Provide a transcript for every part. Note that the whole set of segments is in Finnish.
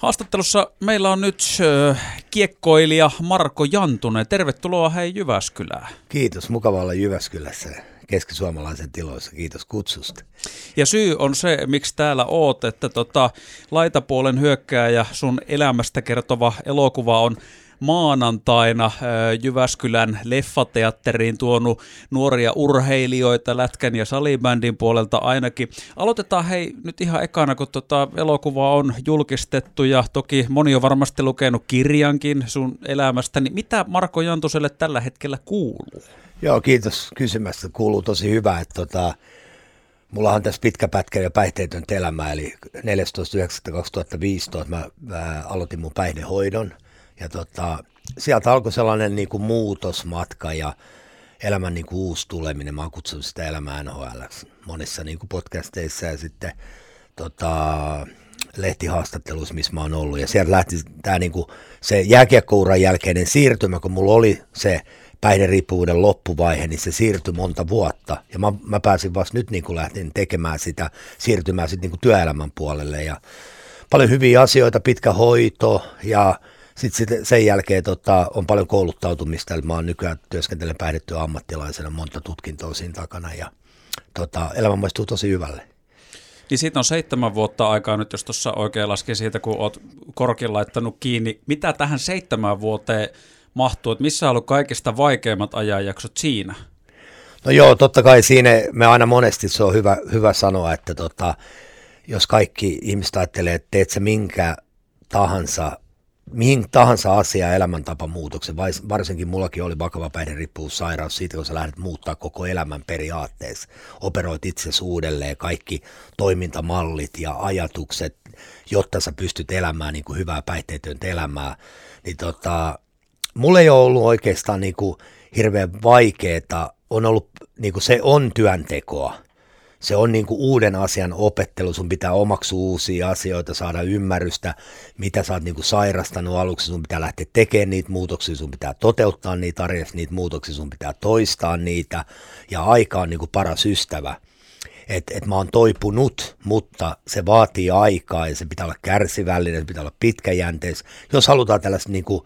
Haastattelussa meillä on nyt kiekkoilija Marko Jantunen. Tervetuloa hei Jyväskylään. Kiitos, mukava olla Jyväskylässä keskisuomalaisen tiloissa. Kiitos kutsusta. Ja syy on se, miksi täällä oot, että tota, laitapuolen hyökkääjä sun elämästä kertova elokuva on maanantaina Jyväskylän leffateatteriin tuonut nuoria urheilijoita lätkän ja salibändin puolelta ainakin. Aloitetaan hei nyt ihan ekana, kun tota elokuva on julkistettu ja toki moni on varmasti lukenut kirjankin sun elämästä, niin mitä Marko Jantuselle tällä hetkellä kuuluu? Joo, kiitos kysymästä. Kuuluu tosi hyvä, että tota, Mulla on tässä pitkä pätkä ja päihteetön elämä, eli 14.9.2015 mä, mä aloitin mun päihdehoidon – ja tota, sieltä alkoi sellainen niin kuin muutosmatka ja elämän niin kuin uusi tuleminen. Mä oon sitä elämää NHL monissa niin kuin podcasteissa ja sitten tota, lehtihaastatteluissa, missä mä oon ollut. Ja sieltä lähti tämä niin kuin, se jääkiekkouran jälkeinen siirtymä, kun mulla oli se päihderiippuvuuden loppuvaihe, niin se siirtyi monta vuotta. Ja mä, mä pääsin vasta nyt niin kuin lähtin tekemään sitä siirtymää sitten niin kuin työelämän puolelle. Ja paljon hyviä asioita, pitkä hoito ja sitten sit sen jälkeen tota, on paljon kouluttautumista, eli mä oon nykyään työskentelen päihdettyä ammattilaisena, monta tutkintoa siinä takana ja tota, elämä maistuu tosi hyvälle. Niin siitä on seitsemän vuotta aikaa nyt, jos tuossa oikein lasken siitä, kun oot korkin laittanut kiinni. Mitä tähän seitsemän vuoteen mahtuu? Että missä on ollut kaikista vaikeimmat ajanjaksot siinä? No joo, totta kai siinä me aina monesti se on hyvä, hyvä sanoa, että tota, jos kaikki ihmiset ajattelee, että teet sä minkä tahansa mihin tahansa asia elämäntapamuutoksen, varsinkin mullakin oli vakava päihderiippuvuussairaus siitä, kun sä lähdet muuttaa koko elämän periaatteessa, operoit itsesi uudelleen, kaikki toimintamallit ja ajatukset, jotta sä pystyt elämään niin kuin hyvää päihteetöntä elämää, niin tota, mulla ei ole ollut oikeastaan niin kuin hirveän vaikeaa, on ollut, niin kuin se on työntekoa, se on niin kuin uuden asian opettelu, sun pitää omaksua uusia asioita, saada ymmärrystä, mitä sä oot niin kuin sairastanut aluksi, sun pitää lähteä tekemään niitä muutoksia, sun pitää toteuttaa niitä arjessa niitä muutoksia, sun pitää toistaa niitä, ja aika on niin kuin paras ystävä. Että et mä oon toipunut, mutta se vaatii aikaa ja se pitää olla kärsivällinen, se pitää olla pitkäjänteis. Jos halutaan tällaista niin kuin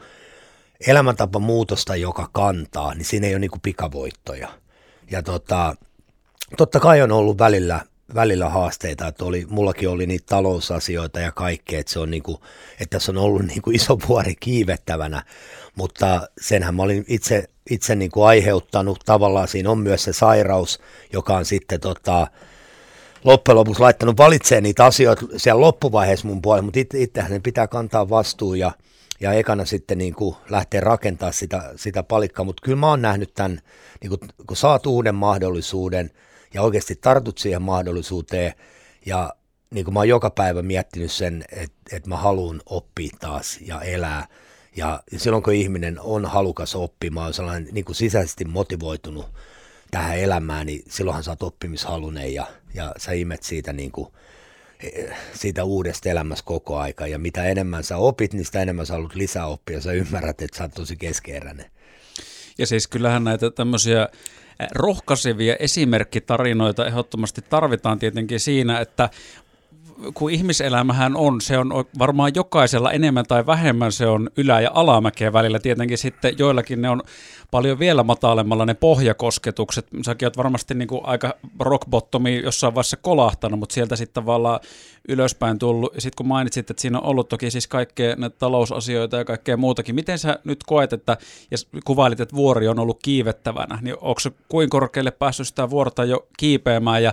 elämäntapamuutosta, joka kantaa, niin siinä ei ole niin kuin pikavoittoja. Ja tota, totta kai on ollut välillä, välillä haasteita, että oli, mullakin oli niitä talousasioita ja kaikkea, että, se on niinku, että tässä on ollut niinku iso vuori kiivettävänä, mutta senhän mä olin itse, itse niinku aiheuttanut, tavallaan siinä on myös se sairaus, joka on sitten tota, loppujen lopuksi laittanut valitsee niitä asioita siellä loppuvaiheessa mun puolella, mutta itse, itsehän ne pitää kantaa vastuu ja, ja ekana sitten niin kuin lähteä rakentaa sitä, sitä palikkaa, mutta kyllä mä oon nähnyt tämän, niin kuin, kun saat uuden mahdollisuuden – ja oikeasti tartut siihen mahdollisuuteen ja niin kuin mä oon joka päivä miettinyt sen, että, että mä haluan oppia taas ja elää. Ja silloin kun ihminen on halukas oppimaan, on sellainen niin kuin sisäisesti motivoitunut tähän elämään, niin silloinhan sä oot oppimishalunen ja, ja sä imet siitä, niin kuin, siitä uudesta elämässä koko aika. Ja mitä enemmän sä opit, niin sitä enemmän sä haluat lisää oppia. Sä ymmärrät, että sä oot tosi keskeeräinen. Ja siis kyllähän näitä tämmöisiä rohkaisevia esimerkkitarinoita ehdottomasti tarvitaan tietenkin siinä, että kun ihmiselämähän on, se on varmaan jokaisella enemmän tai vähemmän se on ylä- ja alamäkeä välillä. Tietenkin sitten joillakin ne on paljon vielä matalemmalla ne pohjakosketukset. Säkin oot varmasti niin kuin aika rockbottomi jossain vaiheessa kolahtanut, mutta sieltä sitten tavallaan ylöspäin tullut. Sitten kun mainitsit, että siinä on ollut toki siis kaikkea näitä talousasioita ja kaikkea muutakin. Miten sä nyt koet, että ja kuvailit, että vuori on ollut kiivettävänä, niin onko se kuin korkealle päässyt sitä vuorta jo kiipeämään ja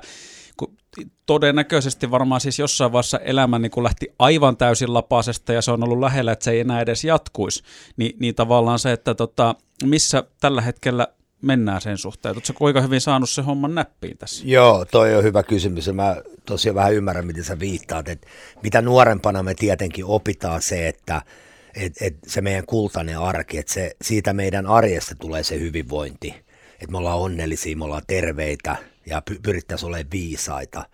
todennäköisesti varmaan siis jossain vaiheessa elämä niin kun lähti aivan täysin lapasesta ja se on ollut lähellä, että se ei enää edes jatkuisi, niin, niin tavallaan se, että tota, missä tällä hetkellä mennään sen suhteen? Oletko kuinka hyvin saanut se homman näppiin tässä? Joo, toi on hyvä kysymys mä tosiaan vähän ymmärrän, miten sä viittaat. Että mitä nuorempana me tietenkin opitaan se, että et, et se meidän kultainen arki, että se, siitä meidän arjesta tulee se hyvinvointi. Että me ollaan onnellisia, me ollaan terveitä ja pyrittäisiin olemaan viisaita.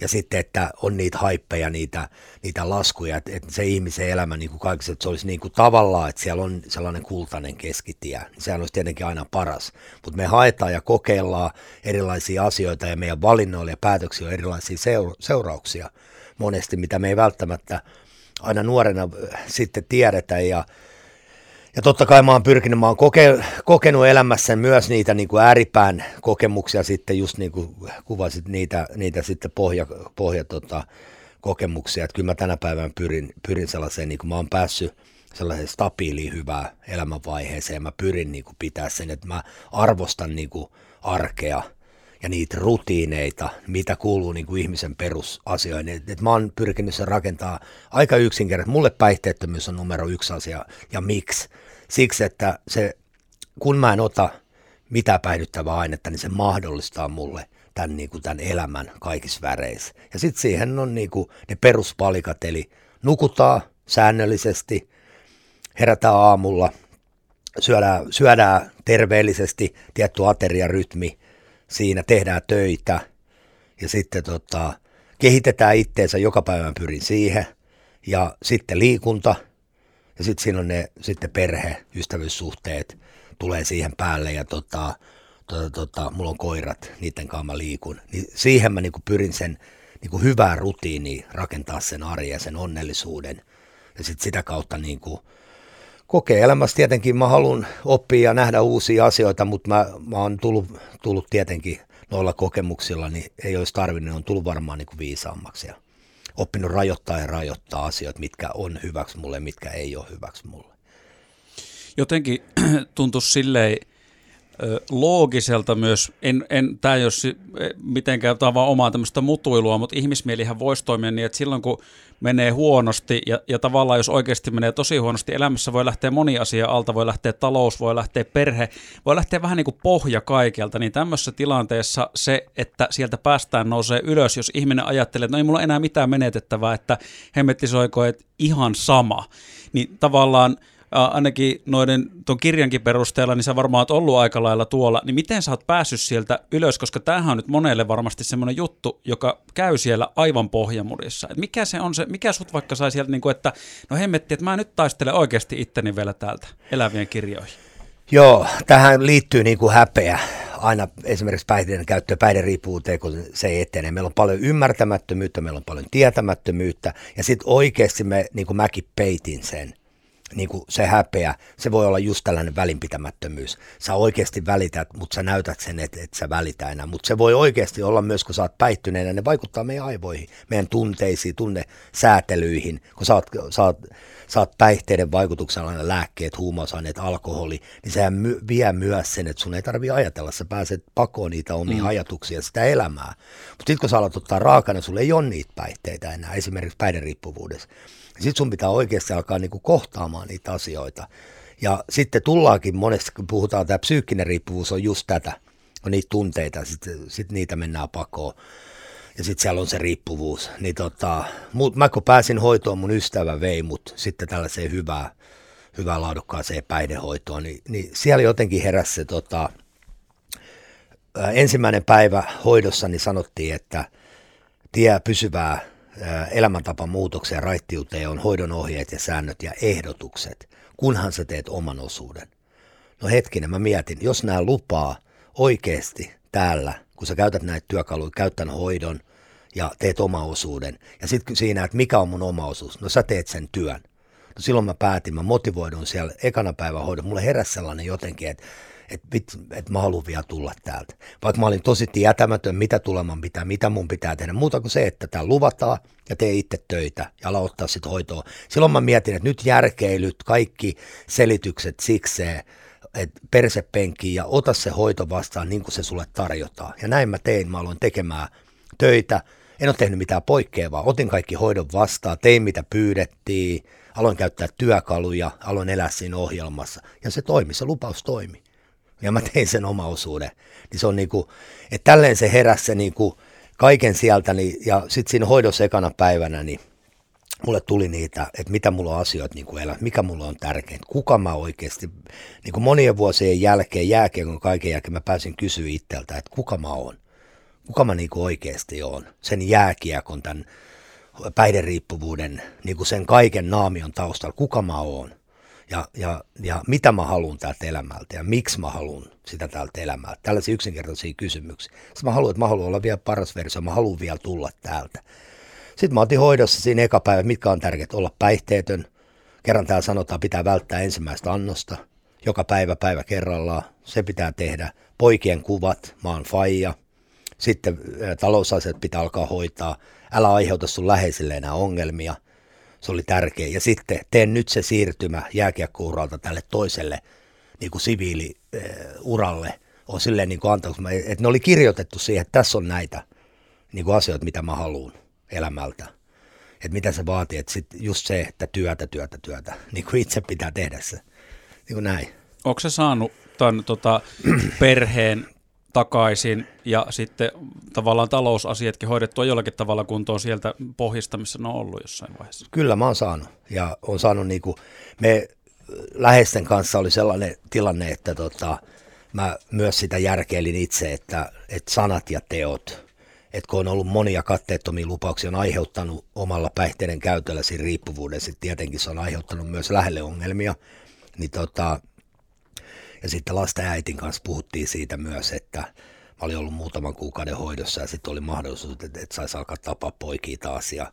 Ja sitten, että on niitä haippeja, niitä, niitä laskuja, että, että se ihmisen elämä niin kuin kaikissa, että se olisi niin kuin tavallaan, että siellä on sellainen kultainen keskitie, niin sehän olisi tietenkin aina paras. Mutta me haetaan ja kokeillaan erilaisia asioita ja meidän valinnoilla ja päätöksillä on erilaisia seura- seurauksia monesti, mitä me ei välttämättä aina nuorena sitten tiedetä. Ja ja totta kai mä oon pyrkinyt, mä oon koke, kokenut elämässä myös niitä niin kuin ääripään kokemuksia sitten just niin kuin kuvasit niitä, niitä sitten pohja, pohja tota, kokemuksia, että kyllä mä tänä päivänä pyrin, pyrin sellaiseen, niin kuin mä oon päässyt sellaiseen stabiiliin hyvään elämänvaiheeseen, mä pyrin niin kuin pitää sen, että mä arvostan niin kuin arkea ja niitä rutiineita, mitä kuuluu niin kuin ihmisen perusasioihin. Et, et mä oon pyrkinyt sen rakentaa aika yksinkertaisesti. Mulle päihteettömyys on numero yksi asia ja miksi? Siksi, että se, kun mä en ota mitään päihdyttävää ainetta, niin se mahdollistaa mulle tämän, niin kuin tämän elämän kaikissa väreissä. Ja sitten siihen on niin kuin ne peruspalikat, eli nukutaan säännöllisesti, herätään aamulla, syödään, syödään terveellisesti, tietty ateriarytmi, siinä tehdään töitä ja sitten tota, kehitetään itteensä, joka päivä pyrin siihen. Ja sitten liikunta ja sitten siinä on ne sitten perhe, ystävyyssuhteet tulee siihen päälle ja tota, tota, tota, mulla on koirat, niiden kanssa mä liikun. Niin siihen mä niinku pyrin sen niinku hyvää rutiini rakentaa sen arjen, sen onnellisuuden ja sitten sitä kautta niinku, kokee elämässä tietenkin, mä haluan oppia ja nähdä uusia asioita, mutta mä, mä oon tullut, tullut tietenkin noilla kokemuksilla, niin ei olisi tarvinnut, on tullut varmaan niin kuin viisaammaksi ja oppinut rajoittaa ja rajoittaa asioita, mitkä on hyväksi mulle, mitkä ei ole hyväksi mulle. Jotenkin tuntuisi silleen, loogiselta myös, en, en tämä ei ole mitenkään tämä vaan omaa tämmöistä mutuilua, mutta ihmismielihän voisi toimia niin, että silloin kun menee huonosti ja, ja tavallaan jos oikeasti menee tosi huonosti, elämässä voi lähteä moni asia alta, voi lähteä talous, voi lähteä perhe, voi lähteä vähän niin kuin pohja kaikelta, niin tämmöisessä tilanteessa se, että sieltä päästään nousee ylös, jos ihminen ajattelee, että no ei mulla enää mitään menetettävää, että hemmetti soiko, että ihan sama, niin tavallaan – ainakin noiden tuon kirjankin perusteella, niin sä varmaan oot ollut aika lailla tuolla, niin miten sä oot päässyt sieltä ylös, koska tämähän on nyt monelle varmasti semmoinen juttu, joka käy siellä aivan pohjamurissa. Et mikä se on se, mikä sut vaikka sai sieltä, niin kuin, että no hemmetti, että mä nyt taistelen oikeasti itteni vielä täältä elävien kirjoihin. Joo, tähän liittyy niin kuin häpeä aina esimerkiksi päihteiden käyttöä päihderiippuvuuteen, kun se ei etene. Meillä on paljon ymmärtämättömyyttä, meillä on paljon tietämättömyyttä ja sitten oikeasti me, niin kuin mäkin peitin sen – niin kuin se häpeä, se voi olla just tällainen välinpitämättömyys. Sä oikeasti välität, mutta sä näytät sen, että et sä välitä enää. Mutta se voi oikeasti olla myös, kun sä oot päihtyneenä, ne vaikuttaa meidän aivoihin, meidän tunteisiin, tunnesäätelyihin. Kun sä oot, sä oot, sä oot päihteiden vaikutuksella lääkkeet, huumausaineet, alkoholi, niin sehän my, vie myös sen, että sun ei tarvi ajatella. Sä pääset pakoon niitä omia mm. ajatuksia, sitä elämää. Mutta sitten kun sä alat ottaa raakana, sulle ei ole niitä päihteitä enää, esimerkiksi päihderiippuvuudessa. Sitten sun pitää oikeasti alkaa niin kuin kohtaamaan niitä asioita. Ja sitten tullaakin monesti, kun puhutaan, tämä psyykkinen riippuvuus on just tätä, on niitä tunteita, sitten sit niitä mennään pakoon. Ja sitten siellä on se riippuvuus. Niin tota, mut, mä kun pääsin hoitoon, mun ystävä vei mut sitten tällaiseen hyvää, hyvää laadukkaaseen päihdehoitoon, niin, niin siellä jotenkin heräsi se tota, ensimmäinen päivä hoidossa, niin sanottiin, että tie pysyvää elämäntapa muutokseen raittiuteen on hoidon ohjeet ja säännöt ja ehdotukset, kunhan sä teet oman osuuden. No hetkinen, mä mietin, jos nämä lupaa oikeasti täällä, kun sä käytät näitä työkaluja, käytän hoidon ja teet oma osuuden. Ja sitten siinä, että mikä on mun oma osuus, no sä teet sen työn. No silloin mä päätin, mä motivoidun siellä ekana päivän hoidon. Mulle heräsi sellainen jotenkin, että että et mä haluan vielä tulla täältä. Vaikka mä olin tosi tietämätön, mitä tuleman pitää, mitä mun pitää tehdä. Muuta kuin se, että tämä luvataan ja tee itse töitä ja ala ottaa sitten hoitoa. Silloin mä mietin, että nyt järkeilyt, kaikki selitykset sikseen, että persepenkki ja ota se hoito vastaan niin kuin se sulle tarjotaan. Ja näin mä tein, mä aloin tekemään töitä. En ole tehnyt mitään poikkeavaa, otin kaikki hoidon vastaan, tein mitä pyydettiin, aloin käyttää työkaluja, aloin elää siinä ohjelmassa. Ja se toimi, se lupaus toimi ja mä tein sen oma osuuden. Niin se on niinku, että tälleen se heräsi se niinku kaiken sieltä, niin, ja sitten siinä hoidossa ekana päivänä, niin mulle tuli niitä, että mitä mulla on asioita niin elää, mikä mulla on tärkeintä, kuka mä oikeasti, niin kuin monien vuosien jälkeen, jälkeen kaiken jälkeen mä pääsin kysyä itseltä, että kuka mä oon, kuka mä niin kuin oikeasti oon, sen jääkiekon, tämän päihderiippuvuuden, niin kuin sen kaiken naamion taustalla, kuka mä oon ja, ja, ja mitä mä haluan täältä elämältä ja miksi mä haluan sitä täältä elämältä. Tällaisia yksinkertaisia kysymyksiä. Sitten mä haluan, että mä haluan olla vielä paras versio, mä haluan vielä tulla täältä. Sitten mä otin hoidossa siinä eka päivä, mitkä on tärkeät, olla päihteetön. Kerran täällä sanotaan, pitää välttää ensimmäistä annosta. Joka päivä päivä kerrallaan, se pitää tehdä. Poikien kuvat, mä oon faija. Sitten talousasiat pitää alkaa hoitaa. Älä aiheuta sun läheisille enää ongelmia. Se oli tärkeä. Ja sitten teen nyt se siirtymä jääkiekkouralta tälle toiselle niin kuin siviiliuralle. On silleen niin kuin että ne oli kirjoitettu siihen, että tässä on näitä niin kuin asioita, mitä mä haluan elämältä. Että mitä se vaatii, että sit just se, että työtä, työtä, työtä, niin kuin itse pitää tehdä se. Niin kuin näin. Onko se saanut tämän tota, perheen takaisin ja sitten tavallaan talousasiatkin hoidettua jollakin tavalla kuntoon sieltä pohjista, missä ne on ollut jossain vaiheessa? Kyllä mä oon saanut ja on saanut niin kuin, me läheisten kanssa oli sellainen tilanne, että tota, mä myös sitä järkeilin itse, että, että sanat ja teot, että kun on ollut monia katteettomia lupauksia, on aiheuttanut omalla päihteiden käytöllä siinä riippuvuuden, sitten tietenkin se on aiheuttanut myös lähelle ongelmia, niin tota, ja sitten lasten äitin kanssa puhuttiin siitä myös, että mä olin ollut muutaman kuukauden hoidossa ja sitten oli mahdollisuus, että, että saisi alkaa tapaa poikia taas. Ja,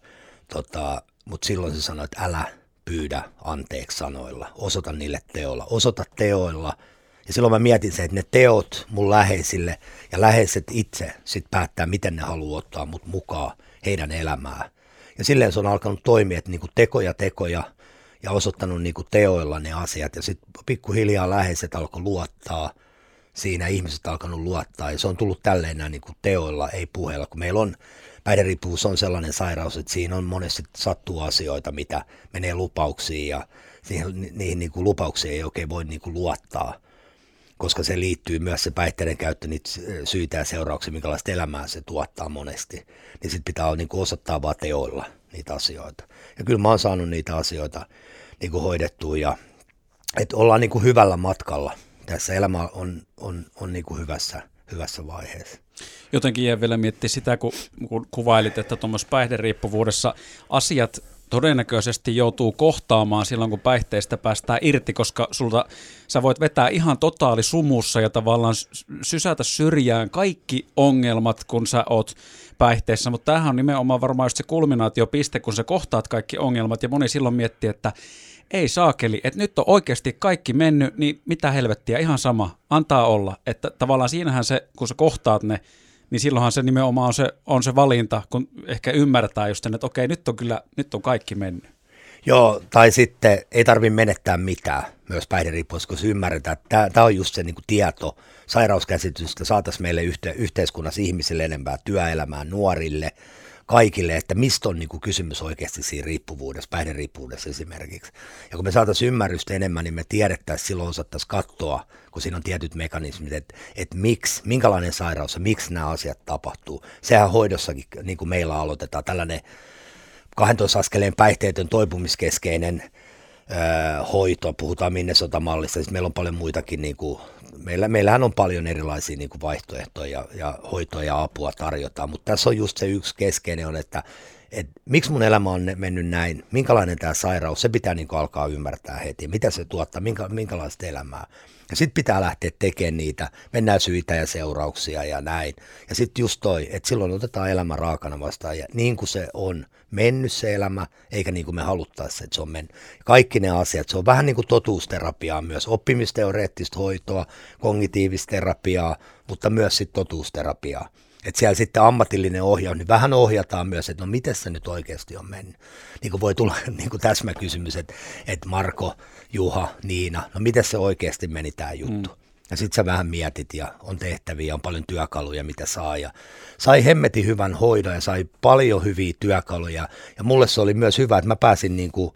tota, mutta silloin se sanoi, että älä pyydä anteeksi sanoilla, osoita niille teoilla, osoita teoilla. Ja silloin mä mietin se, että ne teot mun läheisille ja läheiset itse sit päättää, miten ne haluaa ottaa mut mukaan heidän elämään. Ja silleen se on alkanut toimia, että niinku tekoja tekoja – ja osoittanut niin kuin teoilla ne asiat. Ja sitten pikkuhiljaa läheiset alkoi luottaa siinä, ihmiset alkanut luottaa. Ja se on tullut tälleen näin niin kuin teoilla, ei puheella. Kun meillä on, päihderiippuvuus on sellainen sairaus, että siinä on monesti sattuu asioita, mitä menee lupauksiin ja siihen, niihin niin kuin lupauksiin ei oikein voi niin kuin luottaa koska se liittyy myös se päihteiden käyttö, niitä syitä ja seurauksia, minkälaista elämää se tuottaa monesti. Niin sitten pitää niin kuin osoittaa vaan teoilla niitä asioita. Ja kyllä mä oon saanut niitä asioita niin kuin hoidettua ja että ollaan niin kuin hyvällä matkalla. Tässä elämä on, on, on niin kuin hyvässä, hyvässä vaiheessa. Jotenkin jää vielä miettiä sitä, kun, kun kuvailit, että tuommoisessa päihderiippuvuudessa asiat todennäköisesti joutuu kohtaamaan silloin, kun päihteistä päästään irti, koska sulta sä voit vetää ihan totaali sumussa ja tavallaan sysätä syrjään kaikki ongelmat, kun sä oot päihteissä, mutta tämähän on nimenomaan varmaan just se kulminaatiopiste, kun sä kohtaat kaikki ongelmat. Ja moni silloin miettii, että ei saakeli, että nyt on oikeasti kaikki mennyt, niin mitä helvettiä, ihan sama, antaa olla. Että tavallaan siinähän se, kun sä kohtaat ne, niin silloinhan se nimenomaan on se, on se valinta, kun ehkä ymmärtää just sen, että okei, nyt on kyllä, nyt on kaikki mennyt. Joo, tai sitten ei tarvitse menettää mitään myös päihderiippuvuudessa, kun ymmärretään, että tämä on just se niin kuin tieto, sairauskäsitystä saataisiin meille yhte, yhteiskunnassa ihmisille enempää työelämään, nuorille, kaikille, että mistä on niin kuin kysymys oikeasti siinä riippuvuudessa, päihderiippuvuudessa esimerkiksi. Ja kun me saataisiin ymmärrystä enemmän, niin me tiedettäisiin, silloin osattaisiin katsoa, kun siinä on tietyt mekanismit, että, että miksi, minkälainen sairaus ja miksi nämä asiat tapahtuu. Sehän hoidossakin, niin kuin meillä aloitetaan, tällainen 12 askeleen päihteetön toipumiskeskeinen öö, hoito, puhutaan Minnesota-mallista, siis meillä on paljon muitakin, niin kuin, meillä, meillähän on paljon erilaisia niin kuin vaihtoehtoja ja, hoitoja ja apua tarjotaan, mutta tässä on just se yksi keskeinen on, että et miksi mun elämä on mennyt näin, minkälainen tämä sairaus, se pitää niin kuin alkaa ymmärtää heti, mitä se tuottaa, minkä, minkälaista elämää. Ja sitten pitää lähteä tekemään niitä, mennään syitä ja seurauksia ja näin. Ja sitten just toi, että silloin otetaan elämä raakana vastaan ja niin kuin se on mennyt se elämä, eikä niin kuin me haluttaisiin, että se on mennyt. Kaikki ne asiat, se on vähän niin kuin totuusterapiaa myös, oppimisteoreettista hoitoa, kognitiivista terapiaa, mutta myös sitten totuusterapiaa. Että siellä sitten ammatillinen ohjaus, niin vähän ohjataan myös, että no miten se nyt oikeasti on mennyt. Niin kuin voi tulla niin kuin täsmäkysymys, että, että Marko, Juha, Niina, no miten se oikeasti meni tämä juttu. Mm. Ja sitten sä vähän mietit ja on tehtäviä, on paljon työkaluja, mitä saa. Ja sai hemmeti hyvän hoidon ja sai paljon hyviä työkaluja. Ja mulle se oli myös hyvä, että mä pääsin, niin kuin,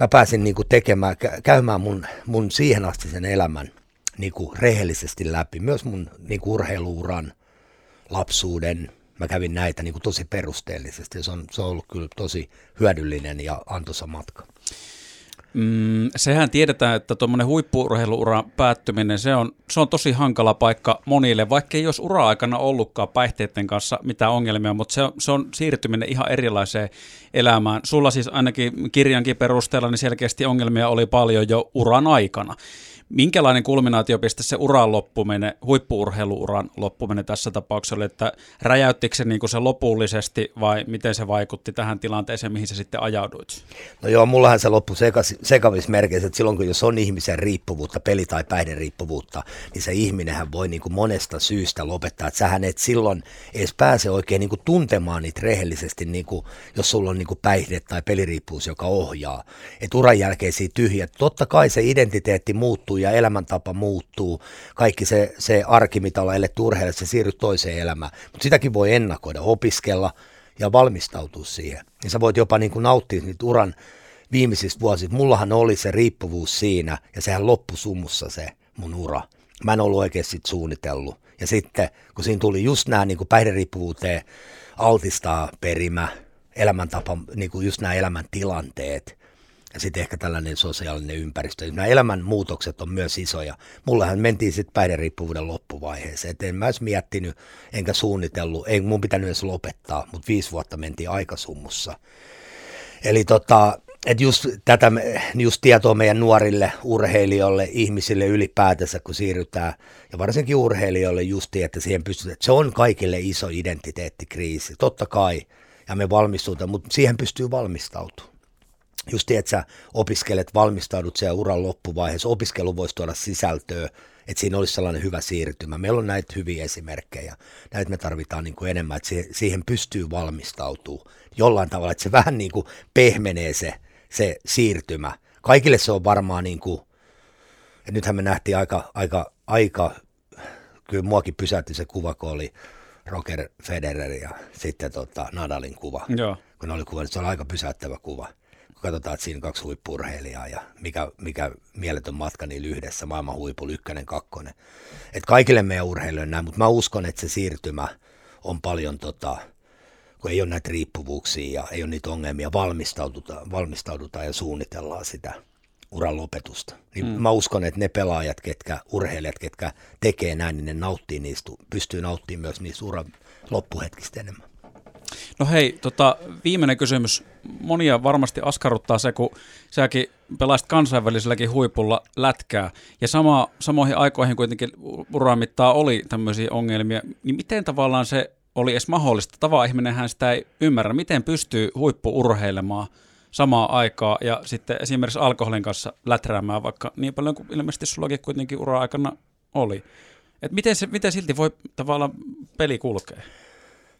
mä pääsin niin kuin tekemään, käymään mun, mun siihen asti sen elämän niin kuin rehellisesti läpi. Myös mun niin kuin urheiluuran – lapsuuden. Mä kävin näitä niin kuin tosi perusteellisesti se on, se on ollut kyllä tosi hyödyllinen ja antoisa matka. Mm, sehän tiedetään, että tuommoinen huippuurheiluuran päättyminen, se on, se on tosi hankala paikka monille, vaikka ei jos ura-aikana ollutkaan päihteiden kanssa mitään ongelmia, mutta se on, se on siirtyminen ihan erilaiseen elämään. Sulla siis ainakin kirjankin perusteella niin selkeästi ongelmia oli paljon jo uran aikana. Minkälainen kulminaatiopiste se uran loppuminen, huippuurheiluuran loppuminen tässä tapauksessa oli, että räjäyttikö se, niin kuin se lopullisesti vai miten se vaikutti tähän tilanteeseen, mihin se sitten ajauduit? No joo, mullahan se loppu sekavismerkeissä, että silloin kun jos on ihmisen riippuvuutta, peli- tai päihderiippuvuutta, niin se ihminenhän voi niin kuin monesta syystä lopettaa, että sähän et silloin edes pääse oikein niin kuin tuntemaan niitä rehellisesti, niin kuin, jos sulla on niin kuin päihde- tai peliriippuvuus, joka ohjaa. Että uran jälkeisiä tyhjät. Totta kai se identiteetti muuttuu ja elämäntapa muuttuu. Kaikki se, se arki, mitä ollaan eletty urheilija, se siirryt toiseen elämään. Mutta sitäkin voi ennakoida, opiskella ja valmistautua siihen. Ja sä voit jopa niin kuin nauttia niitä uran viimeisistä vuosista. Mullahan oli se riippuvuus siinä ja sehän loppui sumussa se mun ura. Mä en ollut oikein sit suunnitellut. Ja sitten kun siinä tuli just nämä niin päihderiippuvuuteen altistaa perimä, elämäntapa, niin kuin just nämä elämäntilanteet ja sitten ehkä tällainen sosiaalinen ympäristö. Nämä elämän muutokset on myös isoja. Mullahan mentiin sitten päihderiippuvuuden loppuvaiheeseen. Et en mä olisi miettinyt enkä suunnitellut, ei mun pitänyt edes lopettaa, mutta viisi vuotta mentiin aikasummussa. Eli tota, et just tätä just tietoa meidän nuorille urheilijoille, ihmisille ylipäätänsä, kun siirrytään, ja varsinkin urheilijoille just, että siihen pystytään, että se on kaikille iso identiteettikriisi, totta kai, ja me valmistutaan, mutta siihen pystyy valmistautumaan. Just että sä opiskelet, valmistaudut siellä uran loppuvaiheessa, opiskelu voisi tuoda sisältöä, että siinä olisi sellainen hyvä siirtymä. Meillä on näitä hyviä esimerkkejä, näitä me tarvitaan niin kuin enemmän, että siihen pystyy valmistautumaan jollain tavalla, että se vähän niin kuin pehmenee se, se siirtymä. Kaikille se on varmaan niin kuin, ja nythän me nähtiin aika, aika, aika kyllä muakin pysäytti se kuva, kun oli Roger Federer ja sitten tota Nadalin kuva. Joo. Kun ne oli kuva, se on aika pysäyttävä kuva. Katsotaan, että siinä kaksi huippurheilijaa ja mikä, mikä mieletön matka niillä yhdessä, maailman huipulla ykkönen, kakkonen. Et kaikille meidän urheilijoille näin, mutta mä uskon, että se siirtymä on paljon tota, kun ei ole näitä riippuvuuksia ja ei ole niitä ongelmia, valmistaudutaan, valmistaudutaan ja suunnitellaan sitä uran lopetusta. Niin mm. Mä uskon, että ne pelaajat, ketkä, urheilijat, ketkä tekee näin, niin ne nauttii niistä, pystyy nauttimaan myös niistä uran loppuhetkistä enemmän. No hei, tota, viimeinen kysymys. Monia varmasti askarruttaa se, kun säkin pelaisit kansainväliselläkin huipulla lätkää, ja sama, samoihin aikoihin kuitenkin uran mittaa oli tämmöisiä ongelmia, niin miten tavallaan se oli edes mahdollista. Tava ihminenhän sitä ei ymmärrä, miten pystyy huippuurheilemaan samaan aikaa ja sitten esimerkiksi alkoholin kanssa läträämään, vaikka niin paljon kuin ilmeisesti sullakin kuitenkin ura-aikana oli. Et miten, se, miten silti voi tavallaan peli kulkea?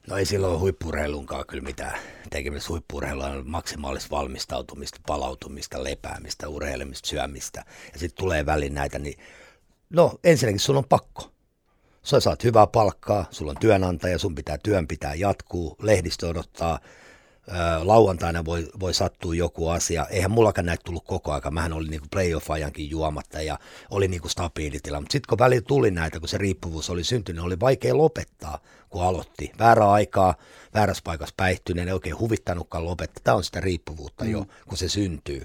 No ei silloin huippurheilunkaan kyllä mitään tekemistä. Huippurheilua on maksimaalista valmistautumista, palautumista, lepäämistä, urheilemista, syömistä. Ja sitten tulee väliin näitä, niin no ensinnäkin sulla on pakko. Sä saat hyvää palkkaa, sulla on työnantaja, sun pitää työn pitää jatkuu, lehdistö odottaa, lauantaina voi, voi sattua joku asia. Eihän mullakaan näitä tullut koko aika. Mähän olin niinku playoff-ajankin juomatta ja oli niinku stabiilitila. Mutta sitten kun välillä tuli näitä, kun se riippuvuus oli syntynyt, oli vaikea lopettaa, kun aloitti. Väärä aikaa, väärässä paikassa päihtyneen, ei oikein huvittanutkaan lopettaa. Tämä on sitä riippuvuutta mm. jo, kun se syntyy.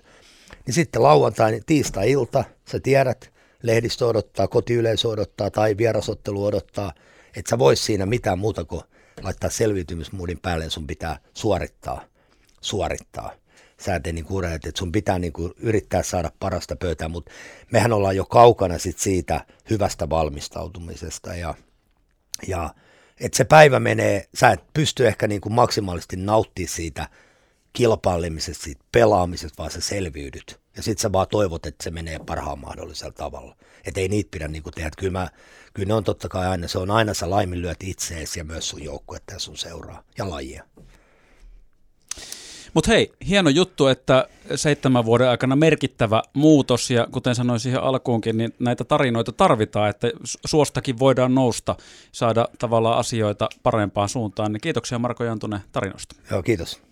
Niin sitten lauantai, tiistai-ilta, sä tiedät, lehdistö odottaa, kotiyleisö odottaa tai vierasottelu odottaa, että sä vois siinä mitään muuta kuin laittaa selviytymismuudin päälle ja sun pitää suorittaa, suorittaa. Sä et niin kuin, että sun pitää niin kuin yrittää saada parasta pöytää, mutta mehän ollaan jo kaukana sit siitä hyvästä valmistautumisesta ja, ja että se päivä menee, sä et pysty ehkä niin kuin maksimaalisesti nauttimaan siitä kilpailemisesta, siitä pelaamisesta, vaan sä selviydyt. Ja sitten sä vaan toivot, että se menee parhaan mahdollisella tavalla. Että ei niitä pidä niin tehdä. Kyllä, mä, kyllä ne on totta kai aina, se on aina sä laiminlyöt itseesi ja myös sun joukkuetta ja sun seuraa ja lajia. Mutta hei, hieno juttu, että seitsemän vuoden aikana merkittävä muutos ja kuten sanoin siihen alkuunkin, niin näitä tarinoita tarvitaan, että suostakin voidaan nousta, saada tavallaan asioita parempaan suuntaan. Niin kiitoksia Marko Jantunen tarinosta. Joo, kiitos.